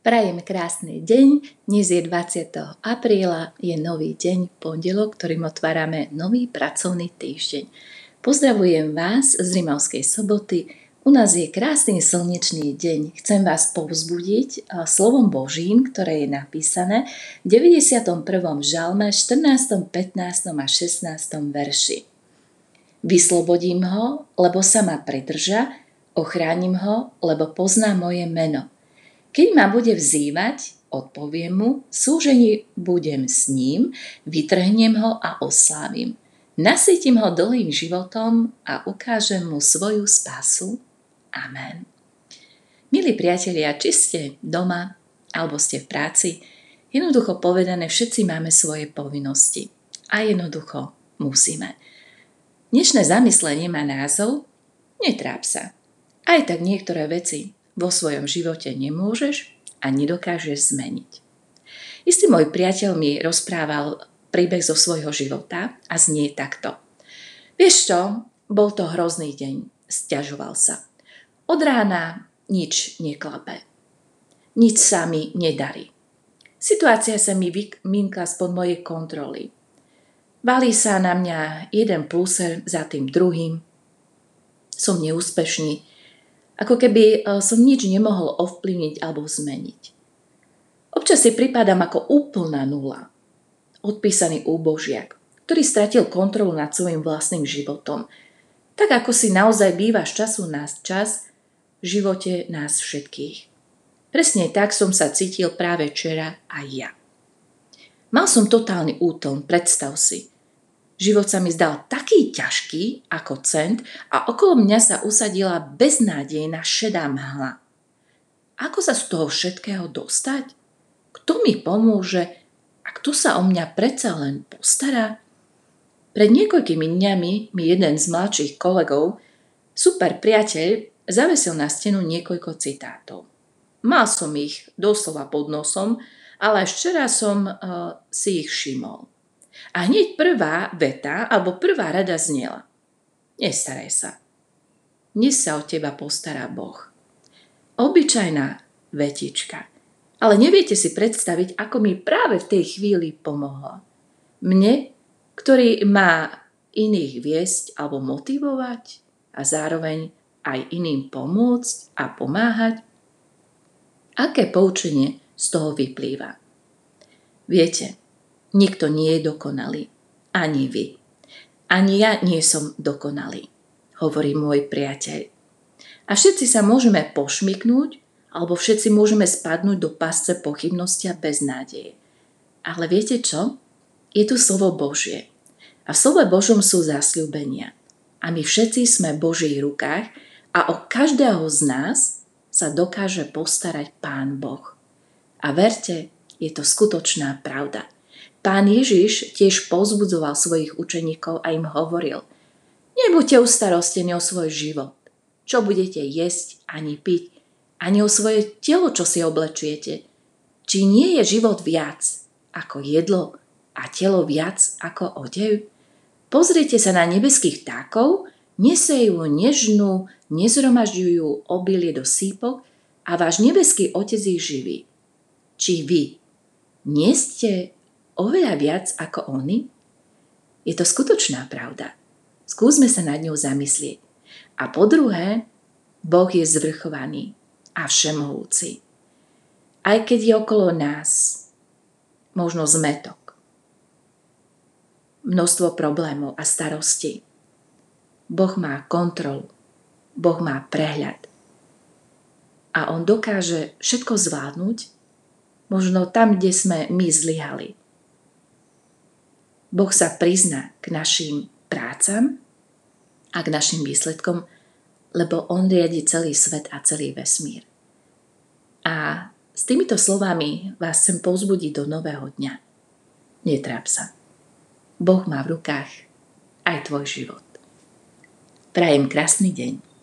Prajem krásny deň, dnes je 20. apríla, je nový deň, pondelok, ktorým otvárame nový pracovný týždeň. Pozdravujem vás z Rimavskej soboty, u nás je krásny slnečný deň. Chcem vás povzbudiť slovom Božím, ktoré je napísané v 91. žalme, 14., 15. a 16. verši. Vyslobodím ho, lebo sa ma pridrža, ochránim ho, lebo pozná moje meno – keď ma bude vzývať, odpoviem mu, súžení budem s ním, vytrhnem ho a oslávim. Nasytím ho dlhým životom a ukážem mu svoju spásu. Amen. Milí priatelia, či ste doma alebo ste v práci, jednoducho povedané, všetci máme svoje povinnosti a jednoducho musíme. Dnešné zamyslenie má názov Netráp sa. Aj tak niektoré veci vo svojom živote nemôžeš a nedokážeš zmeniť. Istý môj priateľ mi rozprával príbeh zo svojho života a znie takto. Vieš čo, bol to hrozný deň, stiažoval sa. Od rána nič neklape. Nič sa mi nedarí. Situácia sa mi vyminkla spod mojej kontroly. Valí sa na mňa jeden pluser za tým druhým. Som neúspešný, ako keby e, som nič nemohol ovplyvniť alebo zmeniť. Občas si pripadám ako úplná nula. Odpísaný úbožiak, ktorý stratil kontrolu nad svojim vlastným životom. Tak ako si naozaj býva z času na čas v živote nás všetkých. Presne tak som sa cítil práve včera aj ja. Mal som totálny úton, predstav si. Život sa mi zdal taký ťažký ako cent a okolo mňa sa usadila beznádejná šedá mhla. Ako sa z toho všetkého dostať? Kto mi pomôže a kto sa o mňa predsa len postará? Pred niekoľkými dňami mi jeden z mladších kolegov, super priateľ, zavesil na stenu niekoľko citátov. Mal som ich doslova pod nosom, ale až včera som uh, si ich všimol. A hneď prvá veta alebo prvá rada znela. Nestaraj sa. Dnes sa o teba postará Boh. Obyčajná vetička. Ale neviete si predstaviť, ako mi práve v tej chvíli pomohla. Mne, ktorý má iných viesť alebo motivovať a zároveň aj iným pomôcť a pomáhať? Aké poučenie z toho vyplýva? Viete, Nikto nie je dokonalý. Ani vy. Ani ja nie som dokonalý, hovorí môj priateľ. A všetci sa môžeme pošmiknúť, alebo všetci môžeme spadnúť do pasce pochybnosti a beznádeje. Ale viete čo? Je tu slovo Božie. A v slove Božom sú zasľúbenia. A my všetci sme v Božích rukách a o každého z nás sa dokáže postarať Pán Boh. A verte, je to skutočná pravda. Pán Ježiš tiež pozbudzoval svojich učeníkov a im hovoril Nebuďte ustarostení o svoj život, čo budete jesť ani piť, ani o svoje telo, čo si oblečiete. Či nie je život viac ako jedlo a telo viac ako odev? Pozrite sa na nebeských vtákov, nesejú, nežnú, nezromažďujú obilie do sípok a váš nebeský otec ich živí. Či vy nie ste oveľa viac ako oni? Je to skutočná pravda. Skúsme sa nad ňou zamyslieť. A po druhé, Boh je zvrchovaný a všemohúci. Aj keď je okolo nás možno zmetok, množstvo problémov a starostí, Boh má kontrolu, Boh má prehľad. A On dokáže všetko zvládnuť, možno tam, kde sme my zlyhali. Boh sa prizná k našim prácam a k našim výsledkom, lebo On riadi celý svet a celý vesmír. A s týmito slovami vás chcem povzbudiť do nového dňa. Netráp sa. Boh má v rukách aj tvoj život. Prajem krásny deň.